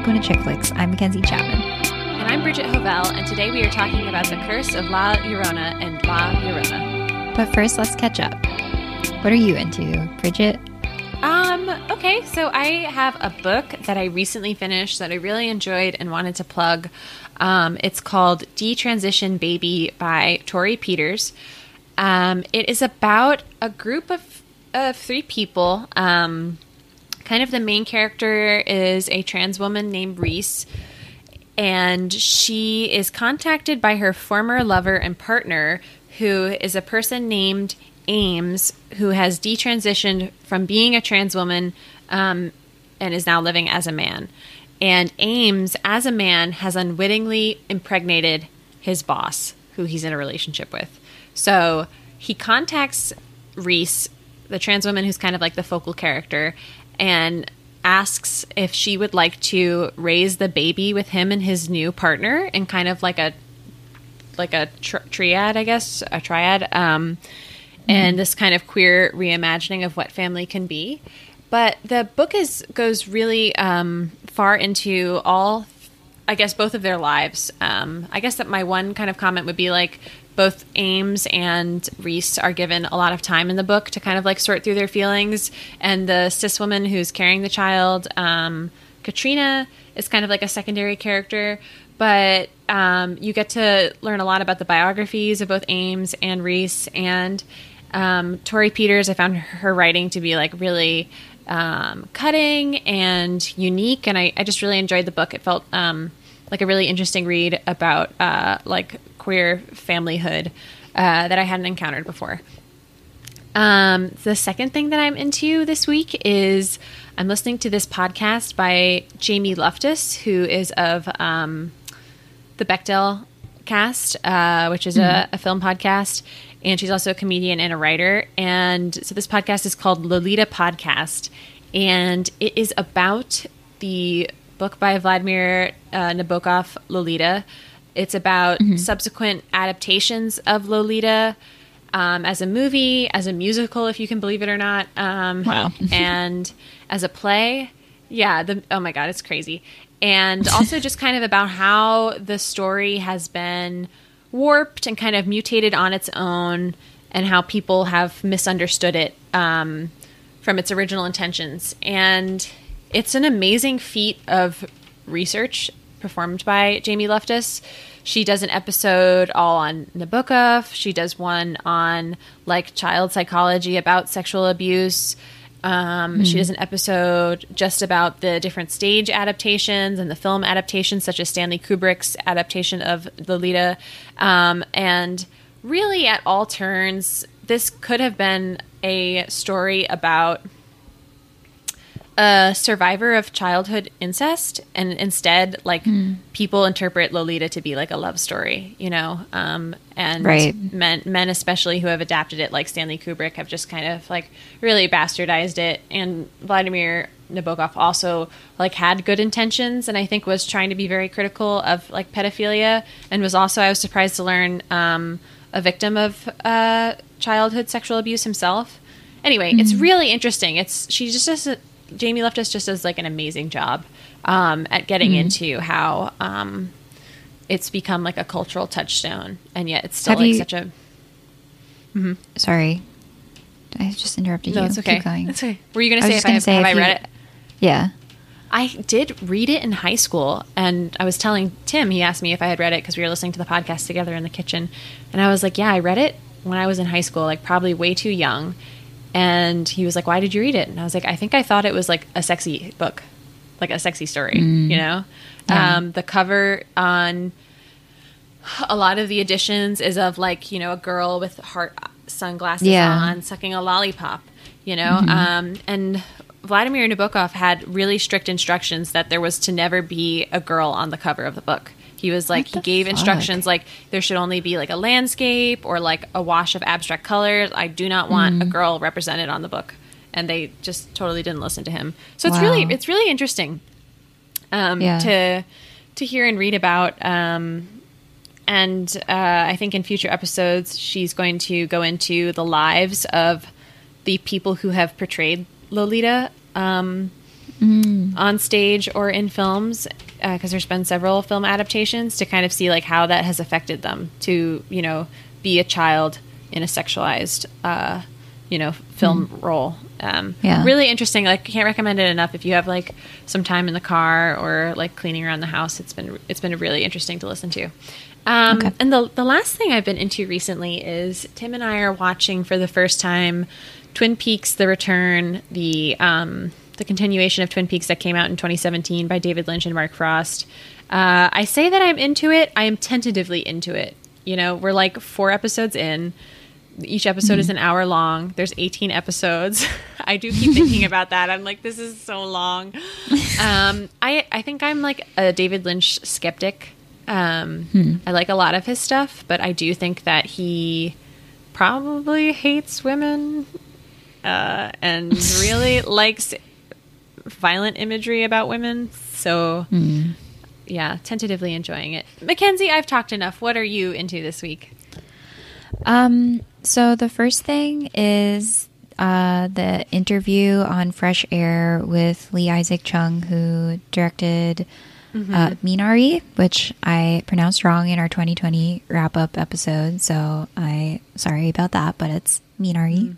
Welcome to Chick Flicks. I'm Mackenzie Chapman. And I'm Bridget Hovell, and today we are talking about the curse of La Llorona and La Llorona. But first, let's catch up. What are you into, Bridget? Um, okay, so I have a book that I recently finished that I really enjoyed and wanted to plug. Um, it's called Detransition Baby by Torrey Peters. Um, it is about a group of, of three people. Um, kind of the main character is a trans woman named Reese, and she is contacted by her former lover and partner, who is a person named Ames, who has detransitioned from being a trans woman um, and is now living as a man. And Ames, as a man, has unwittingly impregnated his boss, who he's in a relationship with. So he contacts Reese, the trans woman who's kind of like the focal character, and asks if she would like to raise the baby with him and his new partner in kind of like a like a tri- triad, I guess, a triad, um, mm-hmm. and this kind of queer reimagining of what family can be. But the book is goes really um, far into all, I guess, both of their lives. Um, I guess that my one kind of comment would be like both Ames and Reese are given a lot of time in the book to kind of like sort through their feelings. And the cis woman who's carrying the child, um, Katrina, is kind of like a secondary character. But um, you get to learn a lot about the biographies of both Ames and Reese. And um, Torrey Peters, I found her writing to be like really um, cutting and unique. And I, I, just really enjoyed the book. It felt um, like a really interesting read about uh, like queer familyhood uh, that I hadn't encountered before. Um, the second thing that I'm into this week is I'm listening to this podcast by Jamie Loftus, who is of um, the Bechdel cast, uh, which is mm-hmm. a, a, film podcast. And she's also a comedian and a writer. And so this podcast is called Lolita Podcast. And it is about the book by Vladimir uh, Nabokov, Lolita, it's about mm-hmm. subsequent adaptations of Lolita um, as a movie, as a musical, if you can believe it or not. Um, wow. and as a play. Yeah. The, oh my God, it's crazy. And also just kind of about how the story has been warped and kind of mutated on its own and how people have misunderstood it um, from its original intentions. And it's an amazing feat of research performed by Jamie Loftus. She does an episode all on Nabokov. She does one on like child psychology about sexual abuse. Um, mm-hmm. She does an episode just about the different stage adaptations and the film adaptations, such as Stanley Kubrick's adaptation of Lolita. Um, and really, at all turns, this could have been a story about a survivor of childhood incest, and instead, like mm. people interpret Lolita to be like a love story, you know, um, and right. men, men especially who have adapted it, like Stanley Kubrick, have just kind of like really bastardized it. And Vladimir Nabokov also like had good intentions, and I think was trying to be very critical of like pedophilia, and was also I was surprised to learn um, a victim of uh, childhood sexual abuse himself. Anyway, mm-hmm. it's hmm. really interesting. It's she just does Jamie Loftus just does like an amazing job um, at getting mm-hmm. into how um, it's become like a cultural touchstone, and yet it's still Have like you, such a. Mm-hmm. Sorry, I just interrupted no, you. it's okay. Keep going. It's okay. Were you going to say if I have, say have I read you, it? Yeah. I did read it in high school, and I was telling Tim. He asked me if I had read it because we were listening to the podcast together in the kitchen, and I was like, "Yeah, I read it when I was in high school, like probably way too young." And he was like, "Why did you read it?" And I was like, "I think I thought it was like a sexy book, like a sexy story, mm. you know." Yeah. Um, the cover on a lot of the editions is of like you know a girl with heart sunglasses yeah. on sucking a lollipop, you know. Mm-hmm. Um, and Vladimir Nabokov had really strict instructions that there was to never be a girl on the cover of the book. He was like he gave fuck? instructions like there should only be like a landscape or like a wash of abstract colors. I do not want mm. a girl represented on the book. And they just totally didn't listen to him. So it's wow. really it's really interesting um, yeah. to to hear and read about. Um, and uh, I think in future episodes she's going to go into the lives of the people who have portrayed Lolita. Um, on stage or in films because there's been several film adaptations to kind of see like how that has affected them to you know be a child in a sexualized uh, you know film role. Um, Yeah. really interesting. Like can't recommend it enough. If you have like some time in the car or like cleaning around the house it's been it's been really interesting to listen to. Um, Okay. and the the last thing I've been into recently is Tim and I are watching for the first time Twin Peaks: The Return, the um, the continuation of Twin Peaks that came out in 2017 by David Lynch and Mark Frost. Uh, I say that I'm into it. I am tentatively into it. You know, we're like four episodes in. Each episode is an hour long. There's 18 episodes. I do keep thinking about that. I'm like, this is so long. Um, I I think I'm like a David Lynch skeptic. Um, I like a lot of his stuff, but I do think that he probably hates women uh, and really likes violent imagery about women. So, yeah, tentatively enjoying it. Mackenzie, I've talked enough. What are you into this week? Um, so the first thing is uh, the interview on Fresh Air with Lee Isaac Chung, who directed uh, Minari, which I pronounced wrong in our 2020 wrap up episode. So I sorry about that, but it's Minari.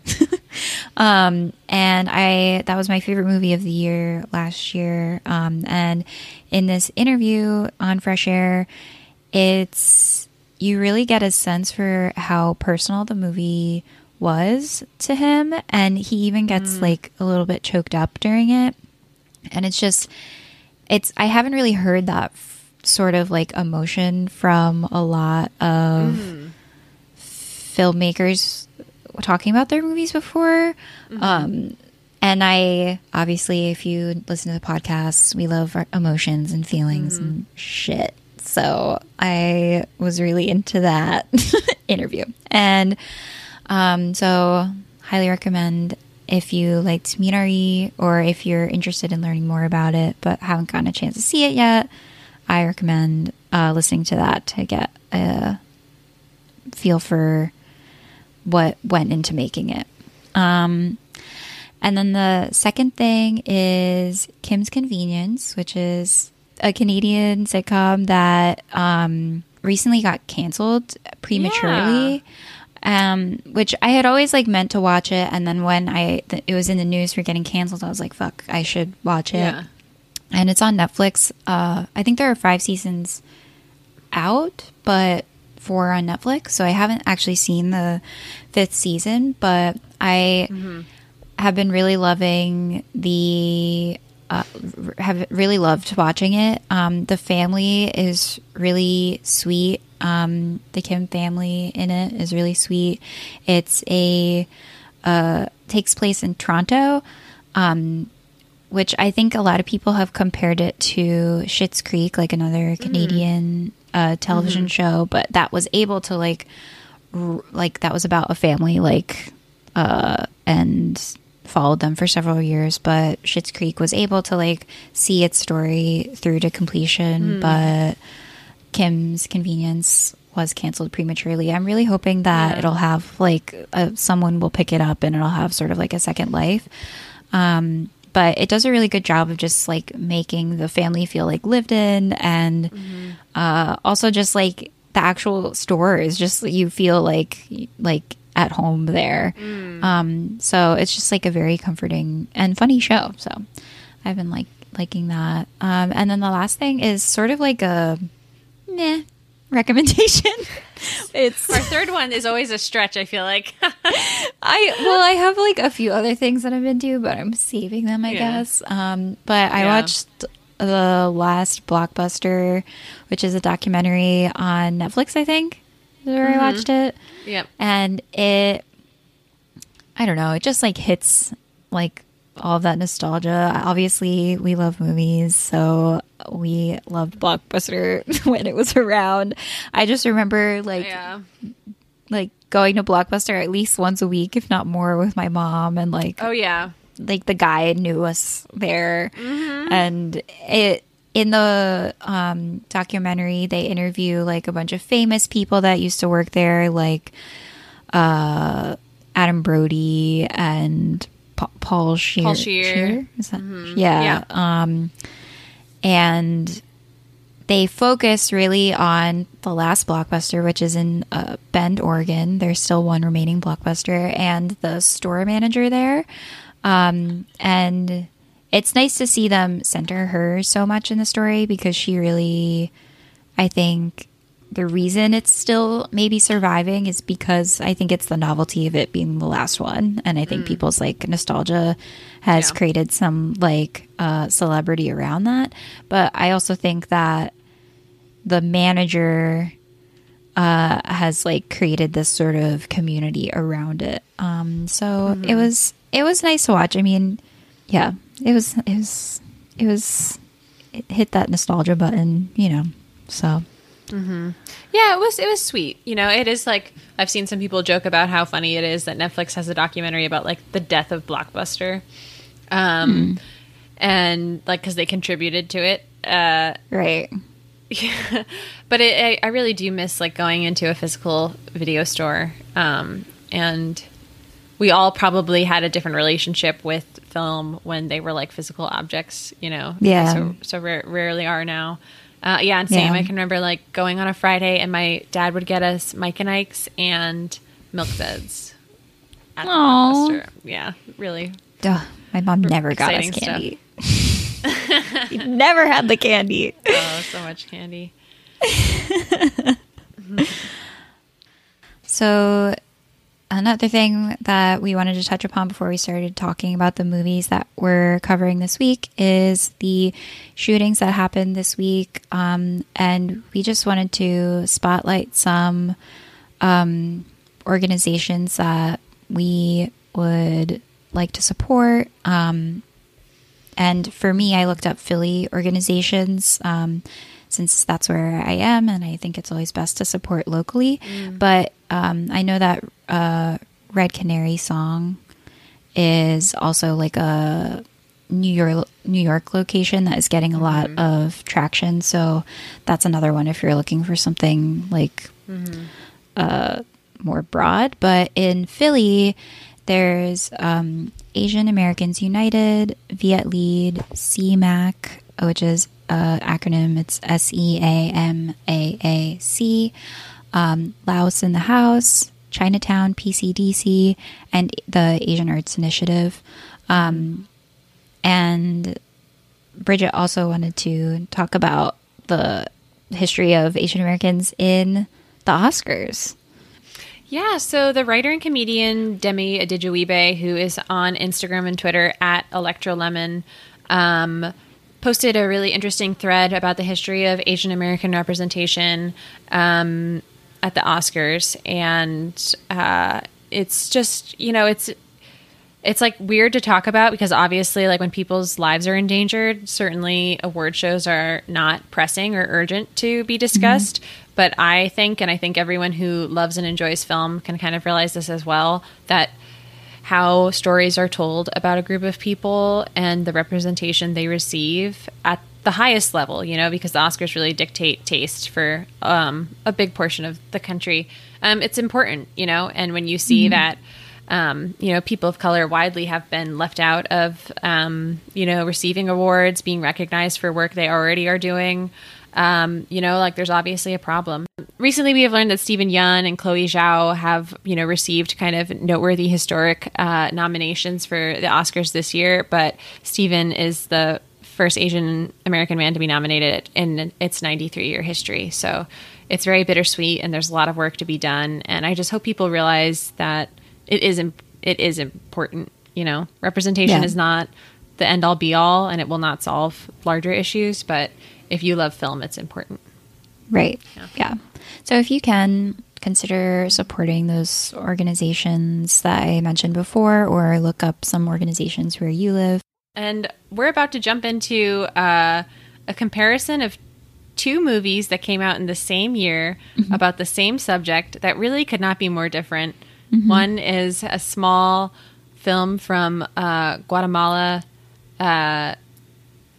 um, and I that was my favorite movie of the year last year. Um, and in this interview on Fresh Air, it's you really get a sense for how personal the movie was to him. And he even gets like a little bit choked up during it. And it's just it's i haven't really heard that f- sort of like emotion from a lot of filmmakers talking about their movies before. Um and i obviously if you listen to the podcast we love our emotions and feelings and shit. So i was really into that interview. And um so highly recommend if you liked Minari or if you're interested in learning more about it but haven't gotten a chance to see it yet i recommend uh, listening to that to get a feel for what went into making it. Um, and then the second thing is Kim's Convenience, which is a Canadian sitcom that um, recently got canceled prematurely. Um, which I had always like meant to watch it, and then when I th- it was in the news for getting canceled, I was like, "Fuck, I should watch it." and it's on Netflix. Uh, I think there are five seasons out, but four on Netflix. So I haven't actually seen the fifth season, but I have been really loving the. Uh, have really loved watching it. Um, the family is really sweet. Um, the Kim family in it is really sweet. It's a uh, takes place in Toronto. Um, which I think a lot of people have compared it to Schitt's Creek, like another Canadian uh, television show, but that was able to like, r- like that was about a family, like, uh, and followed them for several years. But Schitt's Creek was able to like see its story through to completion, but Kim's Convenience was canceled prematurely. I'm really hoping that it'll have like a, someone will pick it up and it'll have sort of like a second life. Um, but it does a really good job of just like making the family feel like lived in and uh, also just like the actual store is just you feel like like at home there. Um, so it's just like a very comforting and funny show. So I've been like liking that. Um, and then the last thing is sort of like a meh recommendation. it's Our third one is always a stretch, I feel like. I well, I have like a few other things that I've been to, but I'm saving them, I Yeah. guess. Um, but I Yeah. watched the last blockbuster, which is a documentary on Netflix. I think is where I watched it, yep. and it. I don't know. It just like hits like all of that nostalgia. Obviously, we love movies, so we loved Blockbuster when it was around. I just remember like Yeah. like going to Blockbuster at least once a week, if not more, with my mom, and like Oh, yeah. like the guy knew us there, and it in the um, documentary they interview like a bunch of famous people that used to work there, like uh, Adam Brody and Paul Shear. Paul Scheer. Is that? Yeah. Um, and they focus really on the last blockbuster, which is in uh, Bend, Oregon. There's still one remaining blockbuster, and the store manager there. Um, and it's nice to see them center her so much in the story because she really, I think, the reason it's still maybe surviving is because I think it's the novelty of it being the last one, and I think people's like nostalgia has Yeah. created some like uh, celebrity around that. But I also think that the manager uh, has like created this sort of community around it. Um, so it was it was nice to watch. I mean, yeah, it was it was it was it hit that nostalgia button, you know. So Yeah, it was it was sweet. You know, it is like I've seen some people joke about how funny it is that Netflix has a documentary about like the death of Blockbuster, um, and like because they contributed to it. Uh, right, Yeah, but it, I, I really do miss like going into a physical video store, um, and we all probably had a different relationship with film when they were like physical objects. You know, Yeah. So so rare, rarely are now. Uh, yeah, and same. Yeah. I can remember like going on a Friday, and my dad would get us Mike and Ike's and Milk Duds. At the Yeah, really. Duh, my mom never got us candy. never had the candy. Oh, so much candy. So, another thing that we wanted to touch upon before we started talking about the movies that we're covering this week is the shootings that happened this week. Um, and we just wanted to spotlight some um, organizations that we would like to support. Um, and for me, I looked up Philly organizations um, since that's where I am, and I think it's always best to support locally. But um, I know that uh, Red Canary song is also like a New York New York location that is getting a lot of traction. So that's another one if you're looking for something like uh, more broad. But in Philly, there's um, Asian Americans United, Viet Lead, SEAMAAC, which is uh, acronym. It's S E A M A A C. Um, Laos in the House, Chinatown, PCDC, and the Asian Arts Initiative. Um, and Bridget also wanted to talk about the history of Asian Americans in the Oscars. Yeah, so the writer and comedian Demi Adejuyigbe, who is on Instagram and Twitter at ElectroLemon, um, posted a really interesting thread about the history of Asian American representation um, at the Oscars, and uh, it's just you know it's it's like weird to talk about because obviously like when people's lives are endangered certainly award shows are not pressing or urgent to be discussed. But i think and i think everyone who loves and enjoys film can kind of realize this as well that how stories are told about a group of people and the representation they receive at the highest level, you know, because the Oscars really dictate taste for um, a big portion of the country. Um, it's important, you know, and when you see that, um, you know, people of color widely have been left out of, um, you know, receiving awards, being recognized for work they already are doing. Um, you know, like there's obviously a problem. Recently, we have learned that Steven Yeun and Chloe Zhao have, you know, received kind of noteworthy historic uh, nominations for the Oscars this year. But Steven is the first Asian American man to be nominated in its 93 year history. So it's very bittersweet, and there's a lot of work to be done. And I just hope people realize that it is im- it is important. You know, representation Yeah. is not the end all be all, and it will not solve larger issues. But if you love film, it's important. Right. Yeah. So if you can consider supporting those organizations that I mentioned before, or look up some organizations where you live. And we're about to jump into uh, a comparison of two movies that came out in the same year about the same subject that really could not be more different. One is a small film from uh, Guatemala, uh,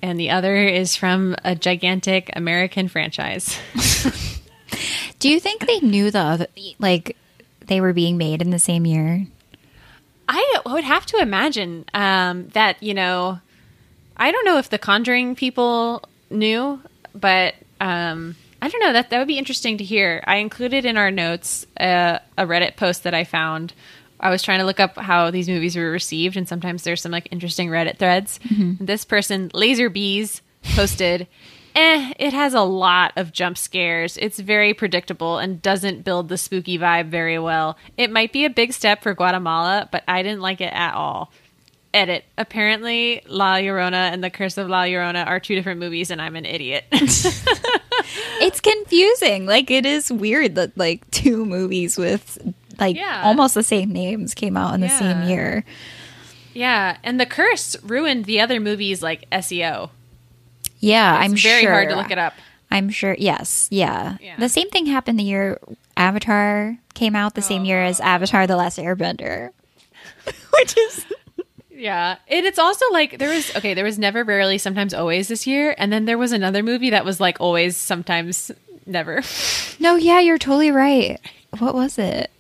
and the other is from a gigantic American franchise. Do you think they knew the other, like they were being made in the same year? I would have to imagine um, that you know, I don't know if the Conjuring people knew, but um, I don't know that that would be interesting to hear. I included in our notes uh, a Reddit post that I found. I was trying to look up how these movies were received, and sometimes there's some like interesting Reddit threads. This person, Laser Bees, posted. Eh, it has a lot of jump scares. It's very predictable and doesn't build the spooky vibe very well. It might be a big step for Guatemala, but I didn't like it at all. Edit. Apparently, La Llorona and The Curse of La Llorona are two different movies, and I'm an idiot. It's confusing. Like it is weird that like two movies with like Yeah. almost the same names came out in the same year. yeah, and The Curse ruined the other movies like SEO. Yeah, It's I'm sure. It's very sure. hard to look it up. I'm sure. Yes. Yeah. Yeah. The same thing happened the year Avatar came out the same year as oh. Avatar: The Last Airbender, which is Yeah, and it's also like there was okay, there was never, rarely, sometimes, always this year, and then there was another movie that was like always, sometimes, never. no. Yeah, you're totally right. What was it?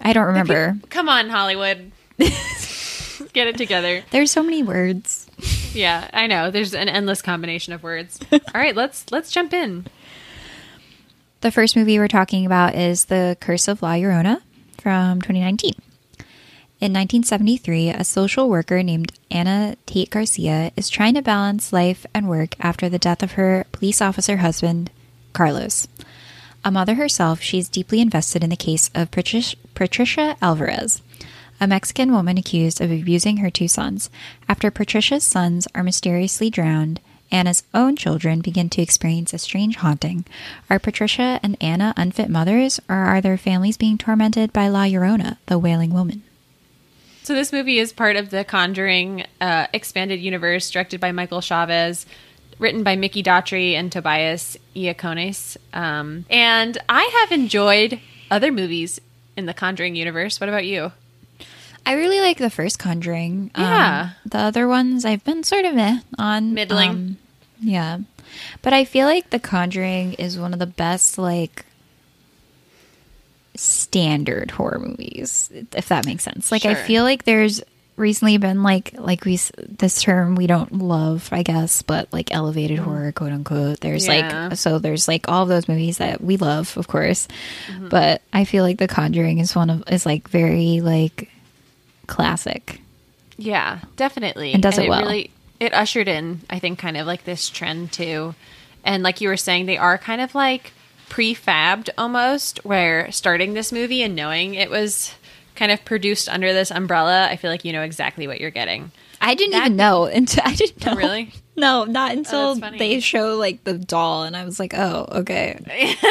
I don't remember. Come on, Hollywood, get it together. There's so many words. Yeah, I know. There's an endless combination of words. All right, let's let's jump in. The first movie we're talking about is The Curse of La Llorona from 2019. In 1973, a social worker named Anna Tate Garcia is trying to balance life and work after the death of her police officer husband, Carlos. A mother herself, she's deeply invested in the case of Patricia, Patricia Alvarez, a Mexican woman accused of abusing her two sons. After Patricia's sons are mysteriously drowned, Anna's own children begin to experience a strange haunting. Are Patricia and Anna unfit mothers, or are their families being tormented by La Llorona, the wailing woman? So this movie is part of the Conjuring uh, expanded universe, directed by Michael Chaves, written by Mikki Daughtry and Tobias Iaconis. Um, and I have enjoyed other movies in the Conjuring universe. What about you? I really like the first Conjuring. Um, Yeah. the other ones I've been sort of eh on. Middling. Um, yeah. But I feel like The Conjuring is one of the best, like, standard horror movies, if that makes sense. Like, I feel like there's recently been, like, like we, this term we don't love, I guess, but like elevated horror, quote unquote. There's. Yeah. like, so there's like all of those movies that we love, of course. Mm-hmm. But I feel like The Conjuring is one of, is like very, like, classic. Yeah, definitely. And does it well. Really, it ushered in, I think, kind of like this trend too. And like you were saying, they are kind of like prefabbed almost, where starting this movie and knowing it was kind of produced under this umbrella, I feel like you know exactly what you're getting. I didn't That- even know until I didn't know. Oh, really? No, not until that's funny. they show like the doll, and I was like, oh, okay.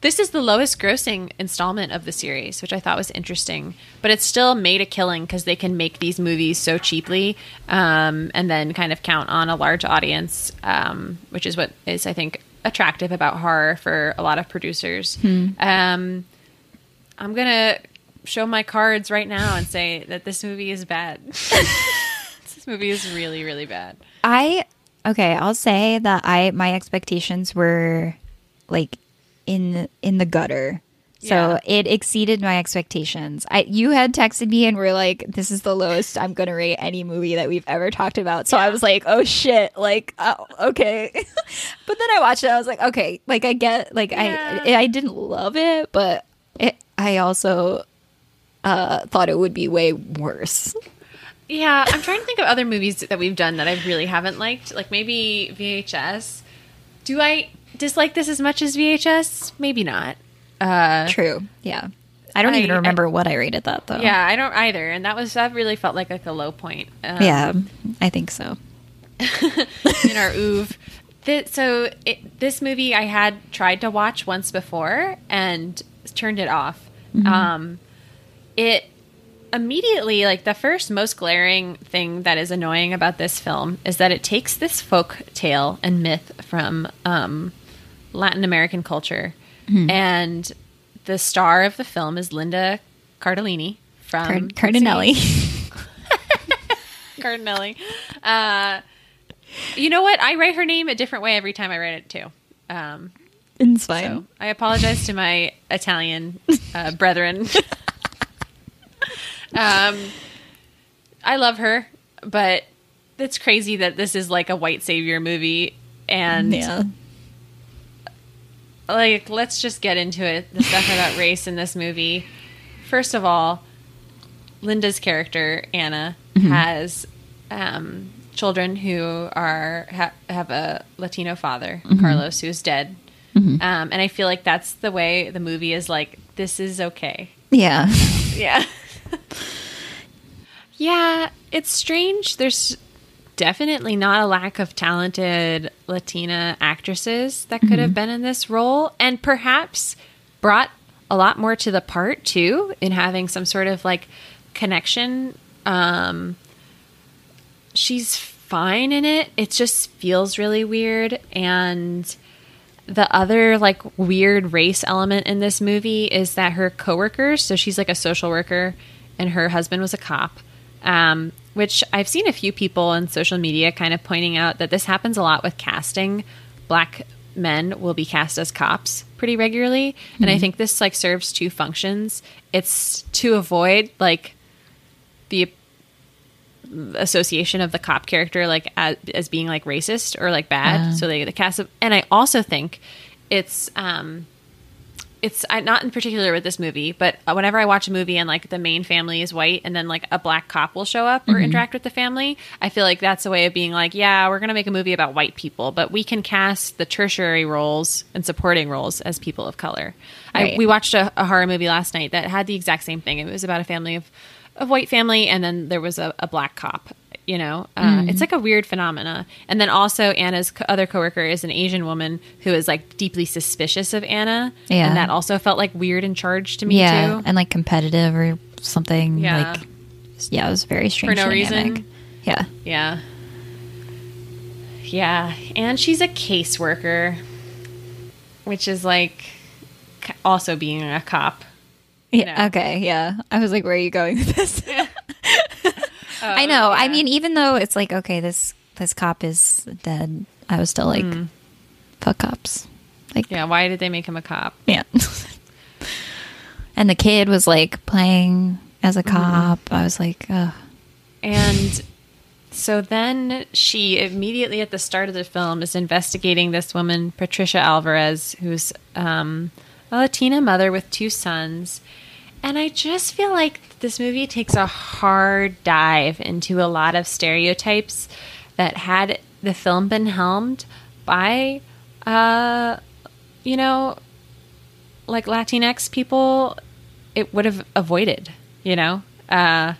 This is the lowest grossing installment of the series, which I thought was interesting. But it's still made a killing because they can make these movies so cheaply um, and then kind of count on a large audience, um, which is what is, I think, attractive about horror for a lot of producers. Um, I'm going to show my cards right now and say that this movie is bad. this movie is really, really bad. I okay. I'll say that I my expectations were like in in the gutter. So Yeah. it exceeded my expectations. I you had texted me and were like, "This is the lowest I'm going to rate any movie that we've ever talked about." So I was like, "Oh shit!" Like, oh, okay. but then I watched it. I was like, "Okay." Like I get like Yeah. I I didn't love it, but it, I also uh, thought it would be way worse. Yeah, I'm trying to think of other movies that we've done that I really haven't liked. Like maybe VHS. Do I dislike this as much as VHS? Maybe not. Uh, True. Yeah. I don't I- even remember what I rated that though. yeah, I don't either, and that was that really felt like like a low point. Um, Yeah, I think so. in our. Th- so it, this movie I had tried to watch once before and turned it off. Um, it immediately like the first most glaring thing that is annoying about this film is that it takes this folk tale and myth from um, Latin American culture, and the star of the film is Linda Cardellini from Card- Cardinelli. Cardinelli. Uh, you know what? I write her name a different way every time I write it too. Um, it's so. I apologize to my Italian uh, brethren. um, I love her, but it's crazy that this is like a white savior movie, and Yeah. like let's just get into it. The stuff about race in this movie. First of all, Linda's character Anna has um, children who are ha- have a Latino father, Carlos, who's dead. Um, and I feel like that's the way the movie is like. This is okay. Yeah. Yeah. Yeah, it's strange. There's definitely not a lack of talented Latina actresses that could have been in this role and perhaps brought a lot more to the part too in having some sort of like connection. Um she's fine in it. It just feels really weird and the other like weird race element in this movie is that her coworkers, so she's like a social worker and her husband was a cop. Um, which I've seen a few people on social media kind of pointing out that this happens a lot with casting. Black men will be cast as cops pretty regularly, and I think this like serves two functions. It's to avoid like the association of the cop character like as, as being like racist or like bad Yeah. so they the cast of, and i also think it's um it's I, not in particular with this movie but whenever i watch a movie and like the main family is white and then like a black cop will show up or mm-hmm. interact with the family i feel like that's a way of being like yeah we're gonna make a movie about white people but we can cast the tertiary roles and supporting roles as people of color I, we watched a, a horror movie last night that had the exact same thing. It was about a family of a white family, and then there was a, a black cop. You know, uh, Mm. it's like a weird phenomena. And then also Anna's co- other coworker is an Asian woman who is like deeply suspicious of Anna, Yeah. and that also felt like weird and charged to me yeah. too. And like competitive or something. Yeah. Like, yeah, it was very strange. for no dynamic. reason? Yeah. Yeah, yeah, and she's a caseworker, which is like also being a cop. Yeah. know. Okay. Yeah. I was like, where are you going with this? Oh, know. I mean, even though it's like, okay, this this cop is dead, I was still like, fuck cops. Like, Yeah, why did they make him a cop? yeah. and the kid was like playing as a cop. I was like, Ugh. And so then she immediately at the start of the film is investigating this woman, Patricia Alvarez, who's um, a Latina mother with two sons. And I just feel like this movie takes a hard dive into a lot of stereotypes that had the film been helmed by, uh, you know, like Latinx people, it would have avoided, you know? Uh,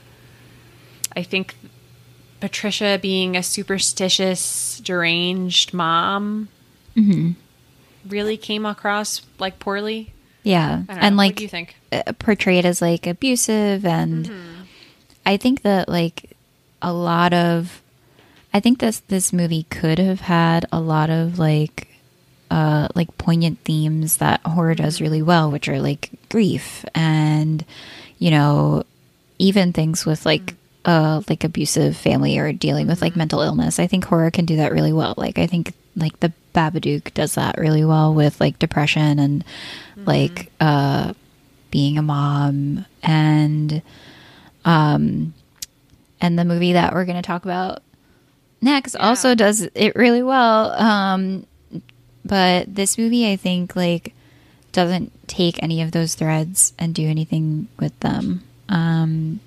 I think Patricia being a superstitious, deranged mom really came across like poorly. yeah. And know. like, what do you think? Uh, portrayed as like abusive and Mm-hmm. I think that like a lot of I think this this movie could have had a lot of like uh like poignant themes that horror Mm-hmm. does really well which are like grief and you know even things with like Mm-hmm. uh like abusive family or dealing with like mental illness. I think horror can do that really well. Like I think like the Babadook does that really well with like depression and Mm-hmm. like uh being a mom. And um and the movie that we're going to talk about next also does it really well. Um but this movie I think like doesn't take any of those threads and do anything with them. Um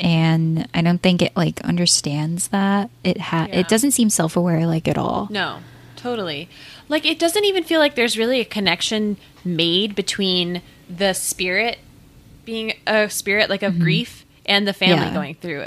and I don't think it like understands that. It ha Yeah. it doesn't seem self-aware like at all. No, totally. Like it doesn't even feel like there's really a connection made between the spirit being a spirit like of mm-hmm. grief and the family Yeah. going through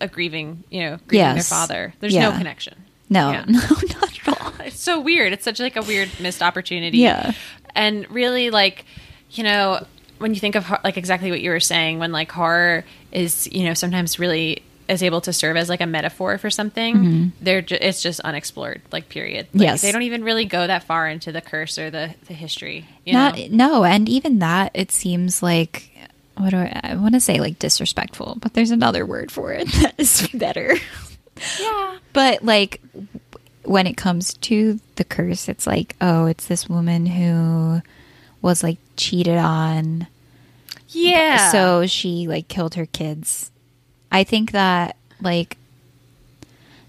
a grieving, you know, grieving their father. There's no connection. no Yeah. no not at all It's so weird. It's such like a weird missed opportunity. Yeah. And really like, you know, when you think of like exactly what you were saying when like horror is, you know, sometimes really is able to serve as like a metaphor for something, they're ju- it's just unexplored, like period. Like, Mm-hmm. Yes. They don't even really go that far into the curse or the the history, you Not no, and even that it seems like what do I, I want to say like disrespectful, but there's another word for it that is better. Yeah. But like when it comes to the curse, it's like oh, it's this woman who was like cheated on Yeah. So she like killed her kids. I think that like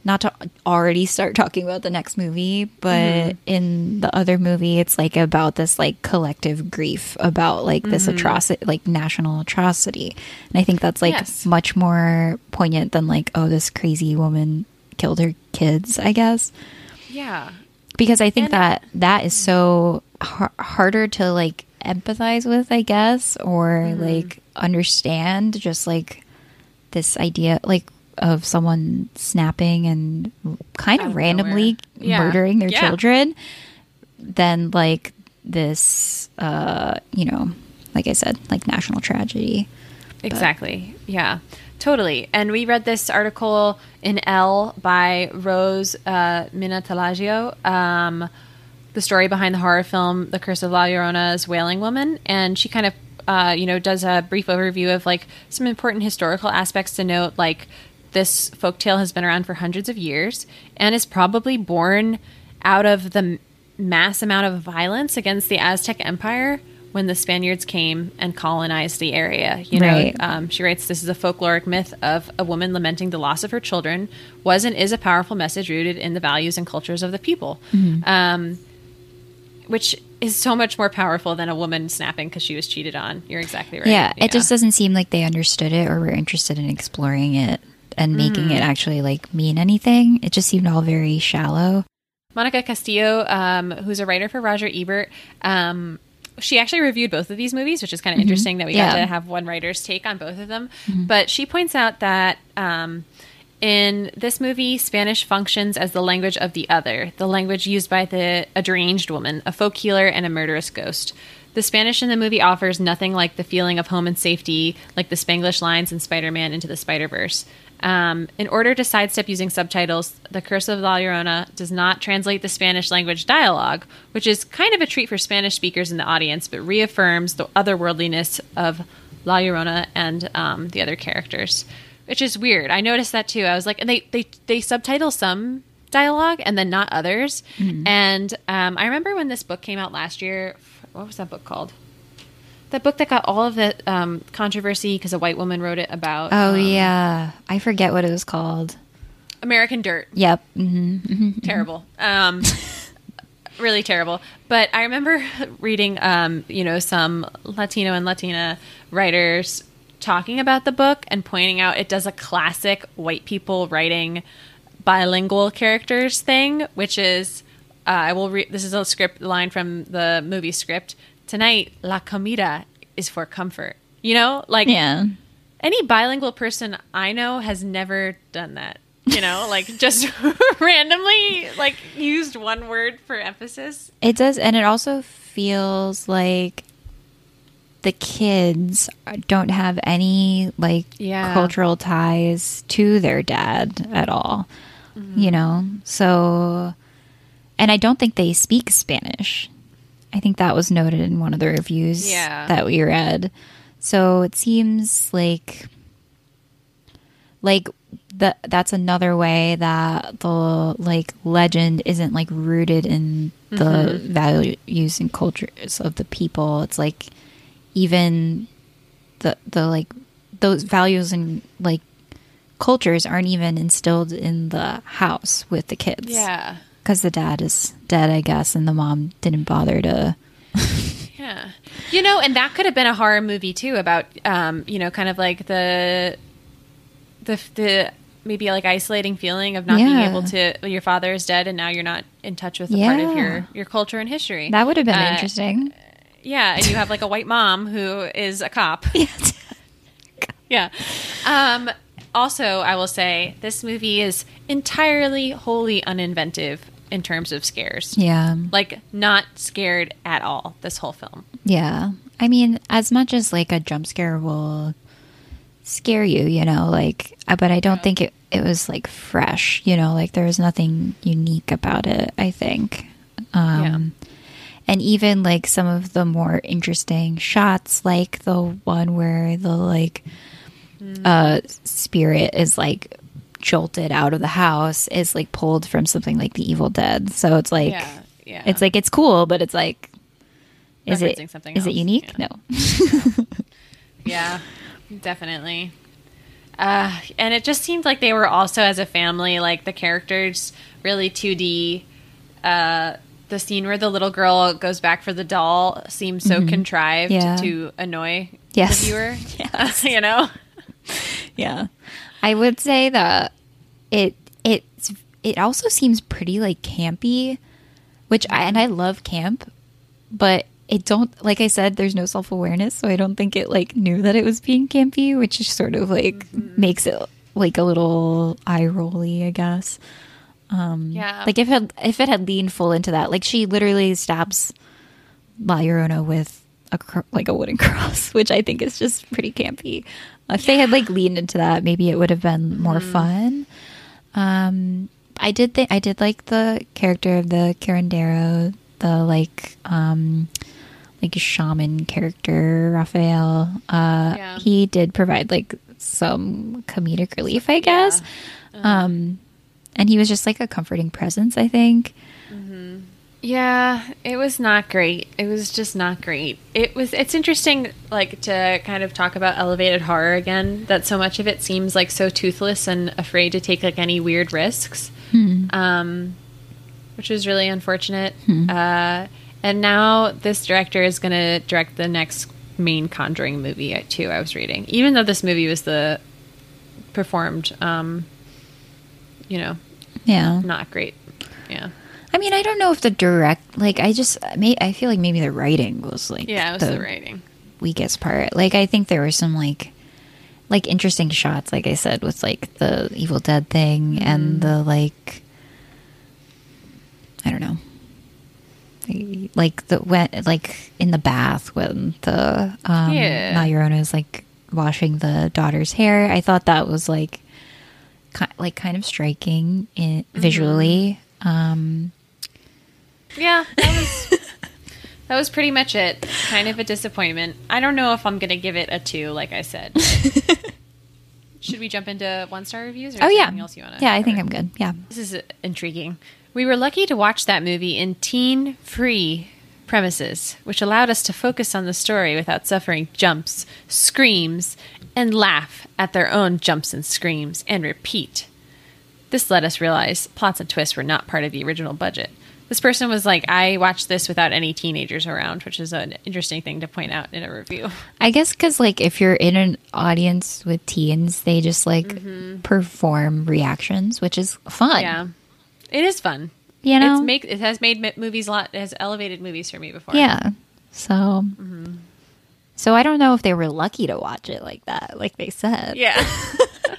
not to already start talking about the next movie, but Mm-hmm. in the other movie it's like about this like collective grief about like this Mm-hmm. atrocity like national atrocity. And I think that's like Yes. much more poignant than like oh this crazy woman killed her kids, I guess yeah. because I think And- that that is so har- harder to like empathize with, I guess, or Mm-hmm. like understand just like this idea like of someone snapping and kind of randomly. Yeah. murdering their Yeah. children than like this uh you know like I said like national tragedy. Exactly. Yeah. Totally. And we read this article in Elle by Rose uh, Minatalaggio, um, the story behind the horror film The Curse of La Llorona's Wailing Woman, and she kind of uh, you know does a brief overview of like some important historical aspects to note, like this folktale has been around for hundreds of years and is probably born out of the mass amount of violence against the Aztec Empire when the Spaniards came and colonized the area. You know, Right. um, she writes, "This is a folkloric myth of a woman lamenting the loss of her children. Was and is a powerful message rooted in the values and cultures of the people." Mm-hmm. Um, which is so much more powerful than a woman snapping because she was cheated on. You're exactly right. Yeah, it just doesn't seem like they understood it or were interested in exploring it and making Mm. it actually like mean anything. It just seemed all very shallow. Monica Castillo, um, who's a writer for Roger Ebert, um, she actually reviewed both of these movies, which is kind of interesting that we got Mm-hmm. To have one writer's take on both of them. But she points out that um, in this movie, Spanish functions as the language of the other, the language used by the a deranged woman, a folk healer, and a murderous ghost. The Spanish in the movie offers nothing like the feeling of home and safety, like the Spanglish lines in Spider Man Into the Spider Verse. Um, in order to sidestep using subtitles, The Curse of La Llorona does not translate the Spanish language dialogue, which is kind of a treat for Spanish speakers in the audience, but reaffirms the otherworldliness of La Llorona and um, the other characters, which is weird. I noticed that too. I was like, and they they they subtitle some dialogue and then not others. And um, I remember when this book came out last year. What was that book called? That book that got all of the um, controversy because a white woman wrote it about. Oh um, yeah, I forget what it was called. American Dirt. Yep. Mm-hmm. terrible. Um, really terrible. But I remember reading, um, you know, some Latino and Latina writers talking about the book and pointing out it does a classic white people writing bilingual characters thing, which is uh, I will read. This is a script line from the movie script. Tonight, la comida is for comfort. You know, like Yeah. any bilingual person I know has never done that. You know, like just randomly like used one word for emphasis. It does, and it also feels like the kids don't have any like Yeah. cultural ties to their dad at all. Mm-hmm. You know, so and I don't think they speak Spanish. I think that was noted in one of the reviews Yeah. that we read. So it seems like like that that's another way that the like legend isn't like rooted in the Mm-hmm. values and cultures of the people it's like even the the like those values and like cultures aren't even instilled in the house with the kids Yeah. because the dad is dead i guess and the mom didn't bother to Yeah. You know, and that could have been a horror movie too about um, you know, kind of like the the the maybe like isolating feeling of not being able to your father is dead and now you're not in touch with a part of your your culture and history. that would have been Uh, interesting Yeah, and you have like a white mom who is a cop. yeah. Um, also, I will say this movie is entirely wholly uninventive in terms of scares. yeah Like not scared at all. This whole film. Yeah. I mean, as much as like a jump scare will scare you, you know, like, uh, but I don't think it, it was like fresh, you know, like there was nothing unique about it, I think. Um, And even like some of the more interesting shots, like the one where the like uh, spirit is like jolted out of the house, is like pulled from something like The Evil Dead. So it's like, yeah, yeah. it's like it's cool, but it's like, is it something is it unique? yeah. No. Yeah, definitely. Uh, and it just seemed like they were also as a family, like the characters really 2D. Uh, the scene where the little girl goes back for the doll seems so mm-hmm. contrived Yeah. to annoy Yes. the viewer. Yes. you know? Yeah. I would say that it it's it also seems pretty like campy, which I and I love camp, but it don't like I said there's no self-awareness, so I don't think it like knew that it was being campy, which is sort of like mm-hmm. makes it like a little eye rolly, I guess. Yeah. Like if it if it had leaned full into that, like she literally stabs La Llorona with a cr- like a wooden cross, which I think is just pretty campy. If they had like leaned into that, maybe it would have been more fun. Um, I did think I did like the character of the Curandero, the like um like shaman character Rafael. Uh, Yeah. he did provide like some comedic relief, I guess. Um, and he was just like a comforting presence, I think. Yeah, it was not great. It was just not great. It was it's interesting like to kind of talk about elevated horror again that so much of it seems like so toothless and afraid to take like any weird risks. Um which was really unfortunate. Uh and now this director is going to direct the next main Conjuring movie uh, too. I was reading. Even though this movie was the performed um you know, Yeah. not great. Yeah. I mean, I don't know if the direct, like, I just, may, I feel like maybe the writing was like Yeah, it was the writing. weakest part. Like, I think there were some like, like interesting shots, like I said, with like the Evil Dead thing and the like, I don't know, like the when like in the bath when the um, Yeah. La is like washing the daughter's hair. I thought that was like, like kind of striking in, visually. Um, Yeah, that was that was pretty much it. Kind of a disappointment. I don't know if I'm gonna give it a two, like I said. Should we jump into one star reviews? Or is oh yeah, else you want to? yeah. I think I'm good. Yeah. This is uh, intriguing. We were lucky to watch that movie in teen free premises, which allowed us to focus on the story without suffering jumps, screams, and laugh at their own jumps and screams and repeat. This let us realize plots and twists were not part of the original budget. This person was like, I watched this without any teenagers around, which is an interesting thing to point out in a review. I guess because like if you're in an audience with teens, they just like mm-hmm. perform reactions, which is fun. Yeah. It is fun. You know? It's make, it has made movies a lot, it has elevated movies for me before. Yeah. So. Mm-hmm. So I don't know if they were lucky to watch it like that, like they said. Yeah.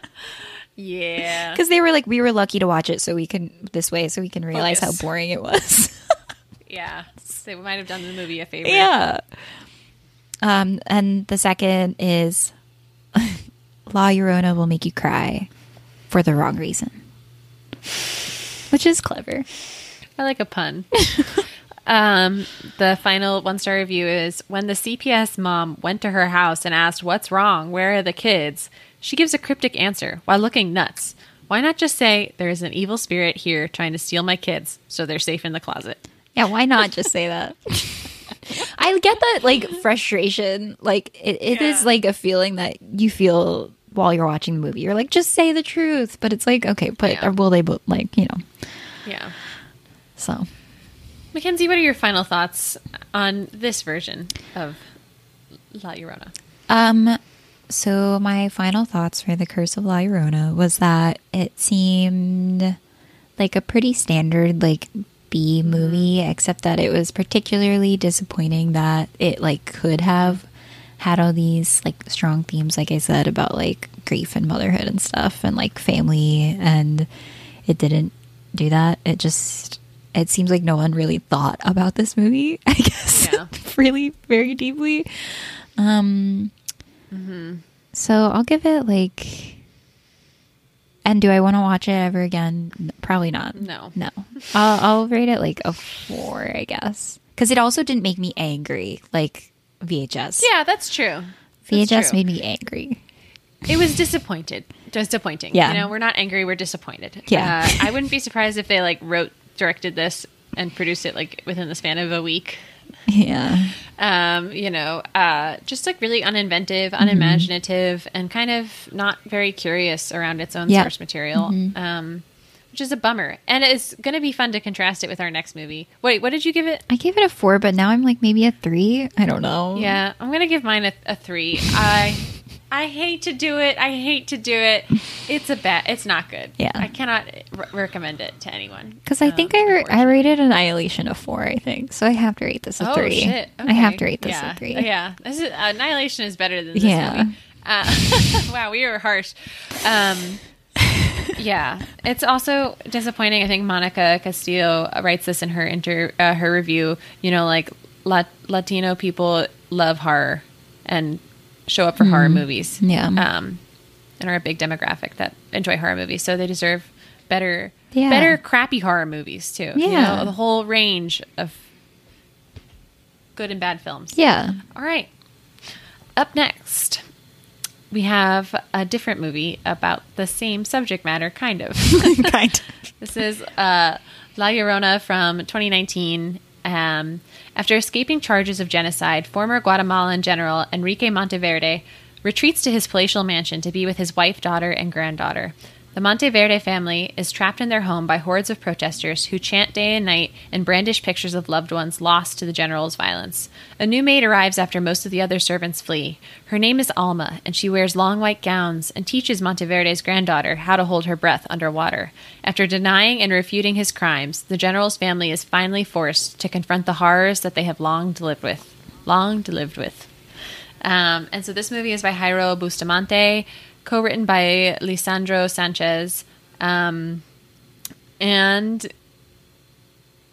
yeah. Because they were like, we were lucky to watch it, so we can this way, so we can realize Focus. how boring it was. Yeah. They might have done the movie a favor. yeah. Um, and the second is La Llorona will make you cry for the wrong reason, which is clever. I like a pun. Um, the final one star review is when the CPS mom went to her house and asked, What's wrong? Where are the kids? She gives a cryptic answer while looking nuts. Why not just say, There is an evil spirit here trying to steal my kids, so they're safe in the closet? Yeah, why not just say that? I get that like frustration. Like it, it is Yeah. like a feeling that you feel while you're watching the movie. You're like, just say the truth. But it's like, okay, but Yeah. or will they like, you know. Yeah. So Mackenzie, what are your final thoughts on this version of La Llorona? Um, so my final thoughts for the Curse of La Llorona was that it seemed like a pretty standard like B movie, except that it was particularly disappointing that it like could have had all these like strong themes, like I said about like grief and motherhood and stuff, and like family, and it didn't do that. It just it seems like no one really thought about this movie. I guess Yeah. really very deeply. Um, so I'll give it like. And do I want to watch it ever again? Probably not. No. No. I'll, I'll rate it like a four, I guess. Because it also didn't make me angry like VHS. Yeah, that's true. That's VHS true. made me angry. It was disappointed. Disappointing. Yeah. You know, we're not angry, we're disappointed. Yeah. Uh, I wouldn't be surprised if they like wrote, directed this and produced it like within the span of a week. Yeah. um, you know, uh, just like really uninventive, unimaginative, and kind of not very curious around its own source material. Um, which is a bummer, and it's going to be fun to contrast it with our next movie. Wait, what did you give it? I gave it a four, but now I'm like maybe a three. I don't know. Yeah, I'm gonna give mine a, a three. I I hate to do it. I hate to do it. It's a bad. It's not good. Yeah. I cannot re- recommend it to anyone. Because I Um, think I, ra- I rated Annihilation a four, I think. So I have to rate this a Oh three. shit! I have to rate this yeah. a three. Yeah, this is, Annihilation is better than this Yeah. movie. Uh, wow, we were harsh. Um, yeah, it's also disappointing. I think Monica Castillo writes this in her inter uh, her review. You know, like Lat- Latino people love horror and show up for horror movies. Mm-hmm. Yeah. um, and are a big demographic that enjoy horror movies, so they deserve better, Yeah. better crappy horror movies too. You Yeah. know, the whole range of good and bad films. Yeah. All right. Up next, we have a different movie about the same subject matter, kind of. kind this is uh, La Llorona from 2019. Um, after escaping charges of genocide, former Guatemalan general Enrique Monteverde retreats to his palatial mansion to be with his wife, daughter, and granddaughter. The Monteverde family is trapped in their home by hordes of protesters who chant day and night and brandish pictures of loved ones lost to the general's violence. A new maid arrives after most of the other servants flee. Her name is Alma, and she wears long white gowns and teaches Monteverde's granddaughter how to hold her breath underwater. After denying and refuting his crimes, the general's family is finally forced to confront the horrors that they have long lived with. Long lived with. Um, and so this movie is by Jairo Bustamante, co-written by Lisandro Sanchez, um, and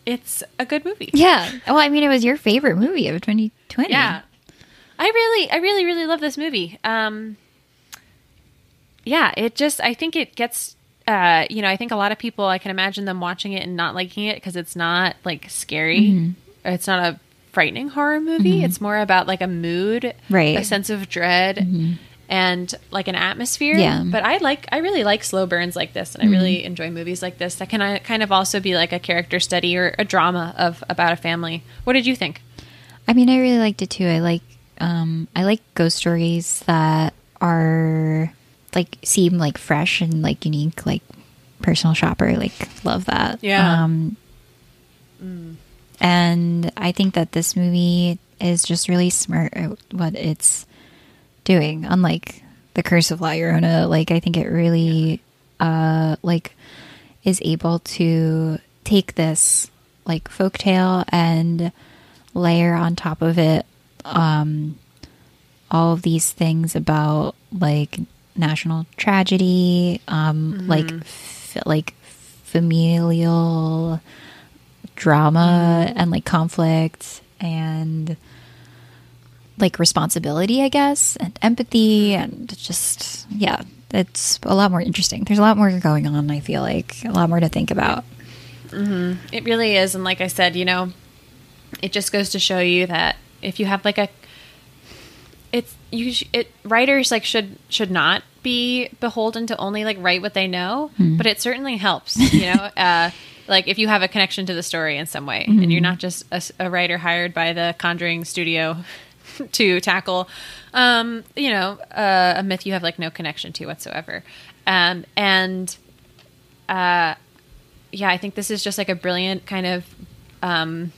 it's a good movie. Yeah. Well, I mean, it was your favorite movie of 2020. Yeah. I really, I really, really love this movie. Um, yeah, it just, I think it gets, uh, you know, I think a lot of people, I can imagine them watching it and not liking it because it's not like scary. It's not a frightening horror movie. It's more about like a mood, Right. A sense of dread. And like an atmosphere, Yeah. But I like, I really like slow burns like this, and I really enjoy movies like this that can uh, kind of also be like a character study or a drama of about a family. What did you think? I mean, I really liked it too. I like, um, I like ghost stories that are like seem like fresh and like unique, like personal shopper. Like, love that. Yeah. Um, and I think that this movie is just really smart at what it's doing. Unlike the Curse of La Llorona, like I think it really, uh, like is able to take this like folktale and layer on top of it um all of these things about like national tragedy um like f- like familial drama and like conflict and like responsibility i guess and empathy and just yeah it's a lot more interesting. There's a lot more going on i feel like a lot more to think about. Mm-hmm. It really is, and like I said, you know, it just goes to show you that if you have like a, it's you sh- it writers like should should not be beholden to only like write what they know, hmm. but it certainly helps, you know. uh, like if you have a connection to the story in some way, and you're hmm. not just a writer hired by the Conjuring studio to tackle, um, you know, uh, a myth you have like no connection to whatsoever, um, and yeah, I think this is just like a brilliant kind of um,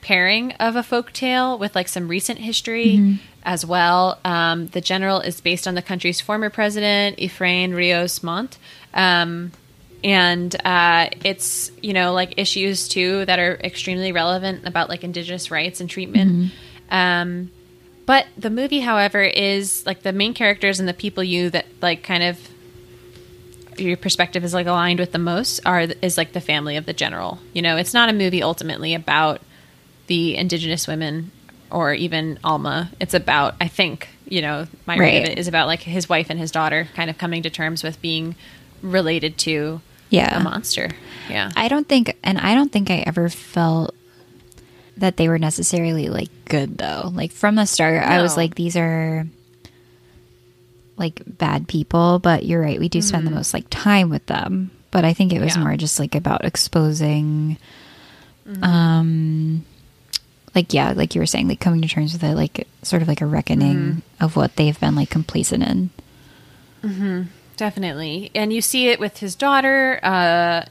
pairing of a folk tale with like some recent history as well. Um, the general is based on the country's former president, Efrain Rios Montt. Um, and uh, it's, you know, like issues too that are extremely relevant about like indigenous rights and treatment. Um, but the movie, however, is like the main characters and the people you that like kind of your perspective is like aligned with the most are is like the family of the general. You know, it's not a movie ultimately about the indigenous women or even Alma. It's about I think, you know, my read of it is about like his wife and his daughter kind of coming to terms with being related to Yeah. a monster. Yeah. I don't think, and I don't think I ever felt that they were necessarily like good though. Like from the start, I was like, these are like bad people, but you're right. We do spend the most like time with them. But I think it was Yeah. more just like about exposing, um, like yeah, like you were saying, like coming to terms with it, like sort of like a reckoning Mm-hmm. of what they've been like complacent in. Definitely. And you see it with his daughter, uh,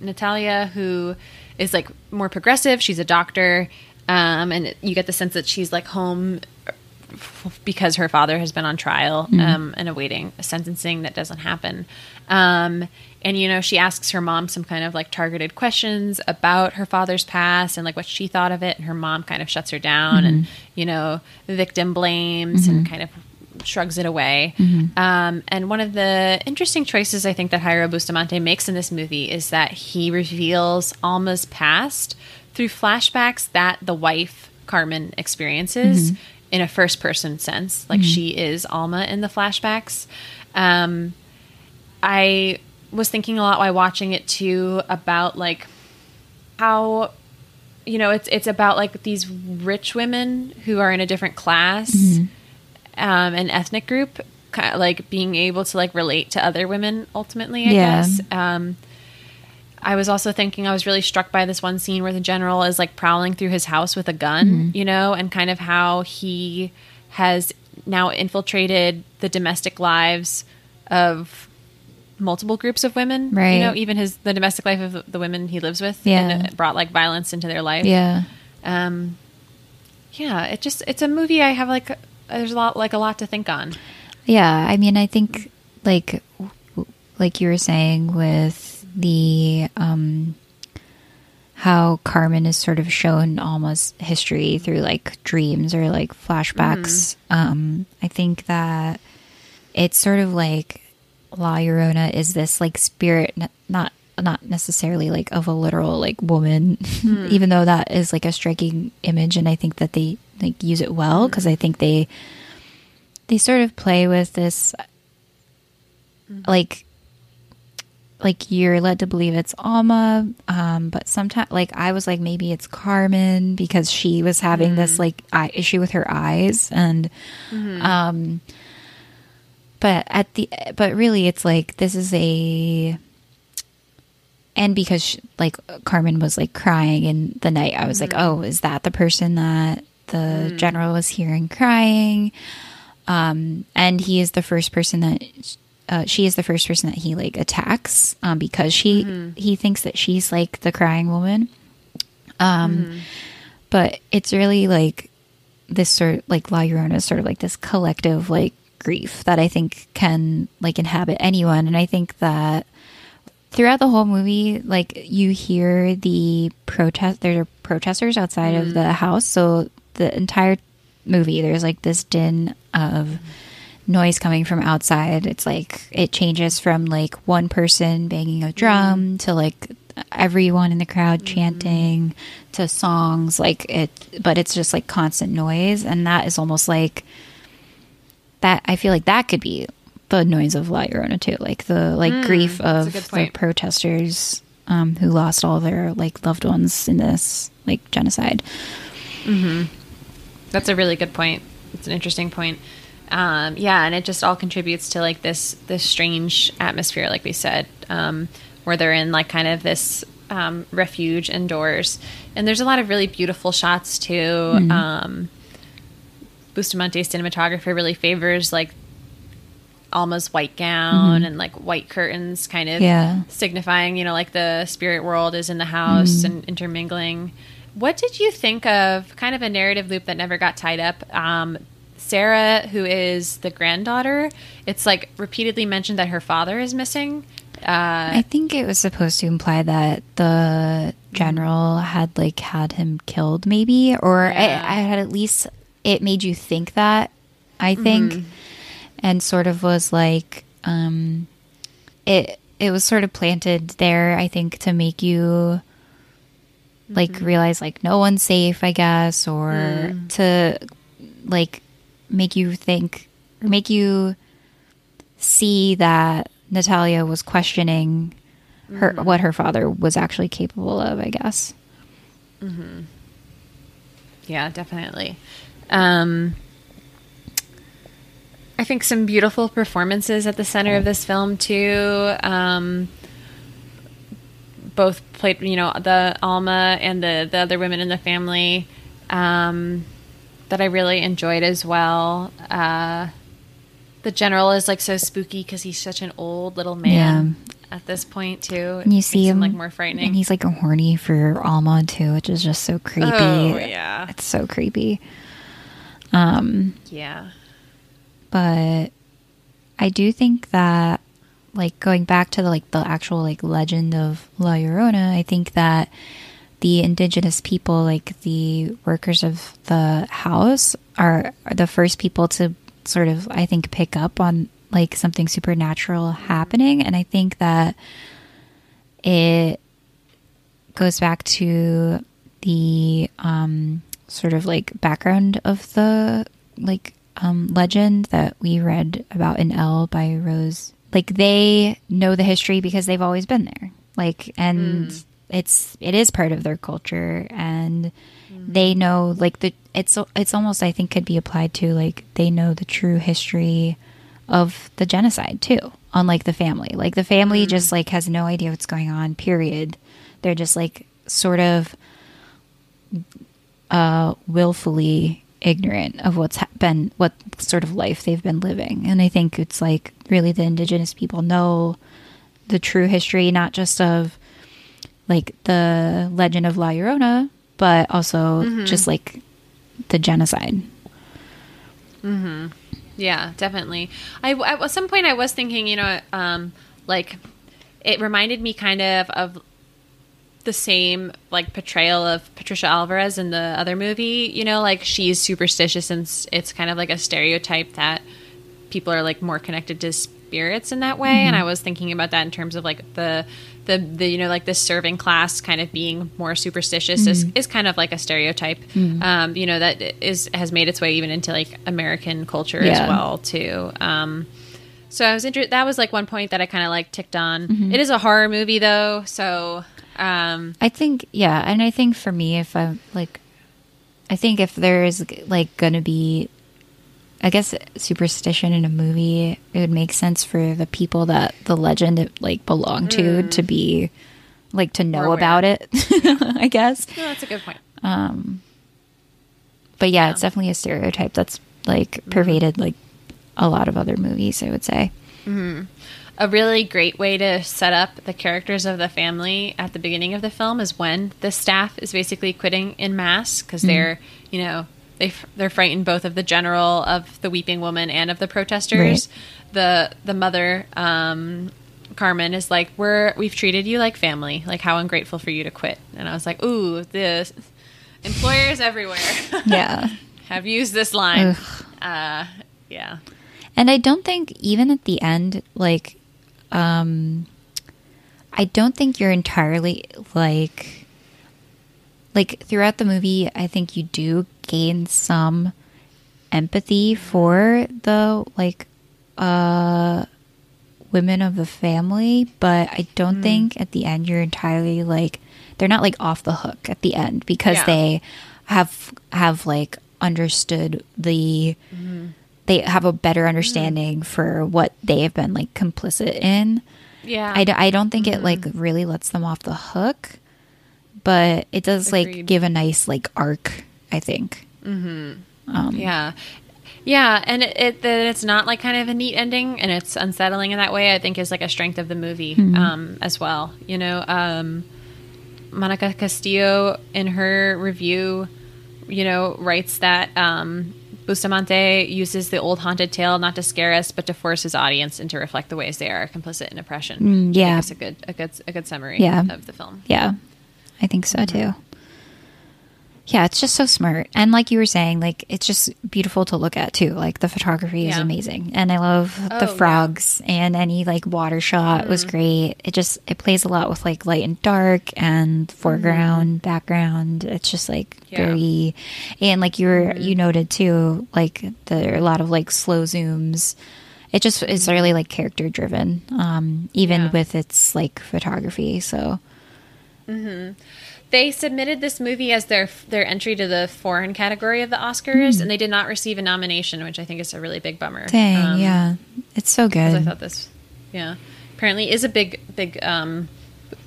Natalia, who is like more progressive. She's a doctor. Um, and you get the sense that she's like home because her father has been on trial um, and awaiting a sentencing that doesn't happen. Um, and, you know, she asks her mom some kind of like targeted questions about her father's past and like what she thought of it. And her mom kind of shuts her down and, you know, victim blames and kind of shrugs it away. Um, and one of the interesting choices I think that Jairo Bustamante makes in this movie is that he reveals Alma's past through flashbacks that the wife Carmen experiences in a first person sense, like she is Alma in the flashbacks. Um, I was thinking a lot while watching it too about like how you know it's it's about like these rich women who are in a different class um, an ethnic group kind of like being able to like relate to other women ultimately i Yeah. guess um, i was also thinking i was really struck by this one scene where the general is like prowling through his house with a gun you know and kind of how he has now infiltrated the domestic lives of multiple groups of women Right. you know even his the domestic life of the women he lives with Yeah. and brought like violence into their life Yeah. um yeah it just it's a movie i have like there's a lot like a lot to think on. Yeah, I mean, I think like like you were saying with the um how Carmen is sort of shown Alma's history through like dreams or like flashbacks. Um I think that it's sort of like La Llorona is this like spirit n- not not necessarily like of a literal like woman even though that is like a striking image and I think that they like use it well because I think they they sort of play with this like like you're led to believe it's Alma, um, but sometimes like I was like maybe it's Carmen because she was having this like eye issue with her eyes and um but at the but really it's like this is a and because she, like Carmen was like crying in the night I was like oh is that the person that the general was hearing crying um and he is the first person that uh, she is the first person that he like attacks um, because she he thinks that she's like the crying woman. Um but it's really like this sort like La Llorona is sort of like this collective like grief that I think can like inhabit anyone. And I think that throughout the whole movie like you hear the protest there are protesters outside of the house. So the entire movie there's like this din of noise coming from outside. It's like it changes from like one person banging a drum to like everyone in the crowd chanting to songs like it but it's just like constant noise and that is almost like that I feel like that could be the noise of La Llorona too, like the like grief of the protesters um, who lost all their like loved ones in this like genocide. That's a really good point. It's an interesting point. Um yeah and it just all contributes to like this this strange atmosphere like we said um where they're in like kind of this um refuge indoors. And there's a lot of really beautiful shots too. Um Bustamante's cinematography really favors like Alma's white gown and like white curtains, kind of Yeah. signifying, you know, like the spirit world is in the house and intermingling. What did you think of kind of a narrative loop that never got tied up? Um, Sarah, who is the granddaughter, it's like repeatedly mentioned that her father is missing. Uh, I think it was supposed to imply that the general had like had him killed, maybe, or Yeah. I, I had at least it made you think that. I think, and sort of was like, um, it it was sort of planted there. I think to make you like realize like no one's safe, I guess, or to like make you think or make you see that Natalia was questioning her what her father was actually capable of, I guess. Yeah, definitely. Um, I think some beautiful performances at the center of this film too. Um, both played, you know, the Alma and the the other women in the family um, that I really enjoyed as well. Uh, the general is like so spooky because he's such an old little man at this point too. And you see him like more frightening. and he's like horny for Alma too, which is just so creepy. Oh, yeah. it's so creepy. Um, yeah. but I do think that like going back to the like the actual like legend of La Llorona, I think that the indigenous people, like the workers of the house, are, are the first people to sort of I think pick up on like something supernatural happening, and I think that it goes back to the um, sort of like background of the like um, legend that we read about in Elle by Rose. Like they know the history because they've always been there. Like and it's it is part of their culture and they know like the it's it's almost I think could be applied to like they know the true history of the genocide too unlike the family. Like the family just like has no idea what's going on period. They're just like sort of uh willfully ignorant of what's ha- been what sort of life they've been living. And i think it's like really the indigenous people know the true history not just of like the legend of la llorona but also just like the genocide. Yeah, definitely. I at some point I was thinking, you know, um, like it reminded me kind of of the same like portrayal of Patricia Alvarez in the other movie. You know, like she's superstitious, and it's kind of like a stereotype that people are like more connected to spirits in that way. And I was thinking about that in terms of like the the, the you know like the serving class kind of being more superstitious is, is kind of like a stereotype um, you know that is has made its way even into like American culture Yeah. as well too um, so I was interested that was like one point that I kind of like ticked on It is a horror movie though so um, I think, yeah, and I think for me, if I'm like, I think if there is like gonna be, I guess superstition in a movie, it would make sense for the people that the legend like belong to mm. to be like to know about it. I guess, no, that's a good point um, but yeah, it's definitely a stereotype that's like mm-hmm. pervaded like a lot of other movies. I would say. Mm-hmm. A really great way to set up the characters of the family at the beginning of the film is when the staff is basically quitting in mass because they're you know they f- they're frightened both of the general of the weeping woman and of the protesters. The the mother um Carmen is like we're we've treated you like family. Like how ungrateful for you to quit. And I was like ooh the employers everywhere. Yeah. have used this line. Uh yeah. And I don't think even at the end, like, um, I don't think you're entirely like, like throughout the movie. I think you do gain some empathy for the like, uh, women of the family, but I don't think at the end you're entirely like they're not like off the hook at the end because Yeah. they have have like understood the they have a better understanding for what they have been like complicit in. yeah I, d- I don't think it like really lets them off the hook, but it does like give a nice like arc, I think. Yeah. Yeah, and it, it that it's not like kind of a neat ending, and it's unsettling in that way. I think is like a strength of the movie um, as well. You know, um, Monica Castillo in her review, you know, writes that um, Bustamante uses the old haunted tale not to scare us, but to force his audience and to reflect the ways they are complicit in oppression. Mm, yeah. It's a good, a good, a good summary Yeah. of the film. Yeah, I think so too. Yeah, it's just so smart. And like you were saying, like it's just beautiful to look at too. Like the photography is Yeah. amazing. And I love Oh, the yeah. frogs and any like water shot was mm-hmm. great. It just it plays a lot with like light and dark and mm-hmm. foreground, background. It's just like Yeah. very and like you were mm-hmm. you noted too, like there are a lot of like slow zooms. It just is really like character driven, um, even Yeah. with its like photography. So They submitted this movie as their their entry to the foreign category of the Oscars, and they did not receive a nomination, which I think is a really big bummer. Dang, Um, yeah. It's so 'cause I thought this, yeah, apparently is a big big um,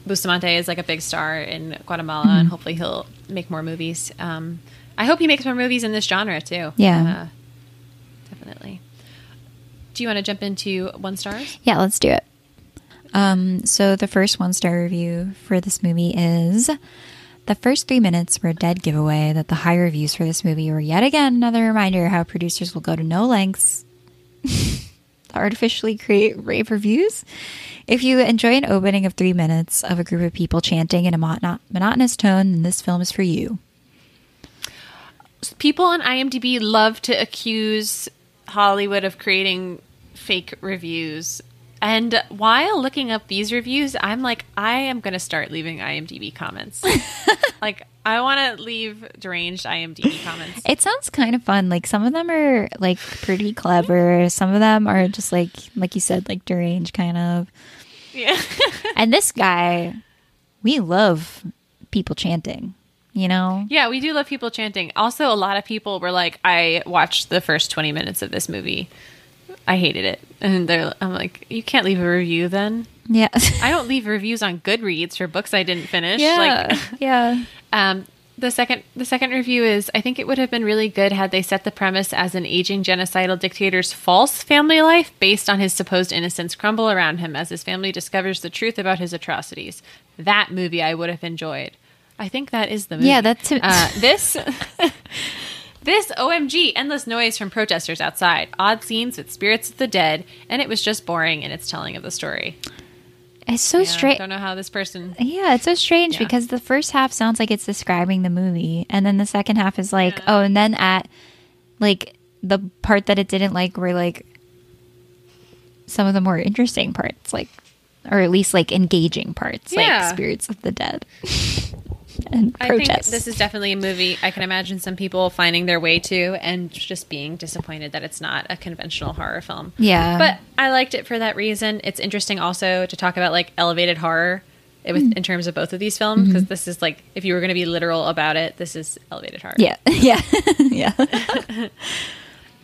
Bustamante is like a big star in Guatemala, and hopefully he'll make more movies. Um, I hope he makes more movies in this genre too. Yeah. Uh, definitely. Do you want to jump into one stars? Yeah, let's do it. Um, so the first one star review for this movie is the first three minutes were a dead giveaway that the high reviews for this movie were yet again another reminder how producers will go to no lengths to artificially create rave reviews. If you enjoy an opening of three minutes of a group of people chanting in a mono- monotonous tone, then this film is for you. People on IMDb love to accuse Hollywood of creating fake reviews. And while looking up these reviews, I'm like, I am going to start leaving IMDb comments. like, I want to leave deranged IMDb comments. It sounds kind of fun. Like some of them are like pretty clever. Some of them are just like, like you said, like deranged kind of. Yeah. And this guy, we love people chanting, you know? yeah, we do love people chanting. Also, a lot of people were like, I watched the first 20 minutes of this movie. I hated it. And they're, I'm like, you can't leave a review then. Yeah. I don't leave reviews on Goodreads for books I didn't finish. yeah. Like, yeah. Um, the second the second review is I think it would have been really good had they set the premise as an aging genocidal dictator's false family life based on his supposed innocence crumble around him as his family discovers the truth about his atrocities. That movie I would have enjoyed. I think that is the movie. Yeah, that's it. uh, this. This OMG, endless noise from protesters outside, odd scenes with spirits of the dead, and it was just boring in its telling of the story. It's so Yeah, strange. Don't know how this person. Yeah, it's so strange Yeah. because the first half sounds like it's describing the movie, and then the second half is like, oh, and then at like the part that it didn't like were like some of the more interesting parts, like, or at least like engaging parts, Yeah. like spirits of the dead and I think this is definitely a movie I can imagine some people finding their way to and just being disappointed that it's not a conventional horror film. Yeah. But I liked it for that reason. It's interesting also to talk about like elevated horror Hmm. with in terms of both of these films Mm-hmm. because this is like if you were going to be literal about it, this is elevated horror. yeah, yeah, yeah.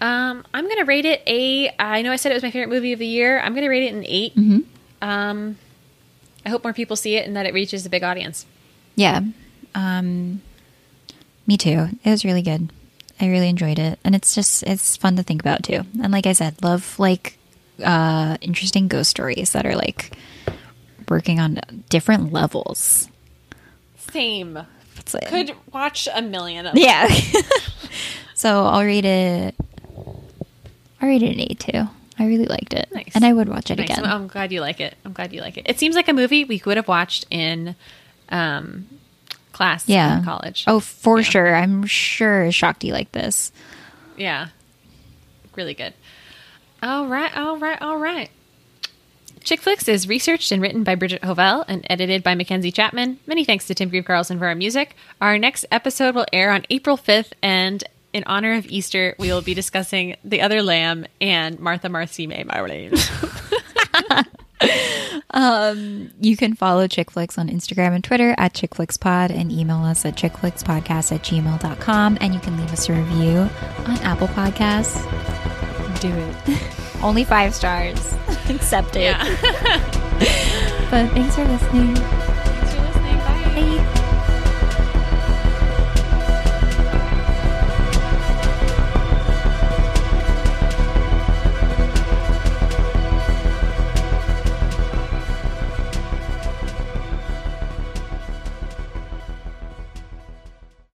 Um, I'm going to rate it a. I know I said it was my favorite movie of the year. I'm going to rate it an 8 Mm-hmm. Um, I hope more people see it and that it reaches a big audience. Yeah. Um me too. It was really good. I really enjoyed it. And it's just it's fun to think about too. And like I said, love like uh interesting ghost stories that are like working on different levels. Same. Like, Could watch a million of them. yeah. so I'll read it I'll rate it an eight too. I really liked it. Nice. And I would watch it Nice. again. I'm glad you like it. I'm glad you like it. It seems like a movie we could have watched in um, class yeah. in college. Oh, for Yeah. sure. I'm sure Shakti like this. Yeah. Really good. All right, all right, all right. Chick Flicks is researched and written by Bridget Hovell and edited by Mackenzie Chapman. Many thanks to Tim Grieve Carlson for our music. Our next episode will air on April 5th, and in honor of Easter, we will be discussing The Other Lamb and Martha Marcy May Marlene. Um, you can follow Chick Flicks on Instagram and Twitter at ChickFlixPod and email us at chickflixpodcast at gmail.com. And you can leave us a review on Apple Podcasts. Do it. Only five stars. Accept it. yeah. But thanks for listening. Thanks for listening. Bye. Bye.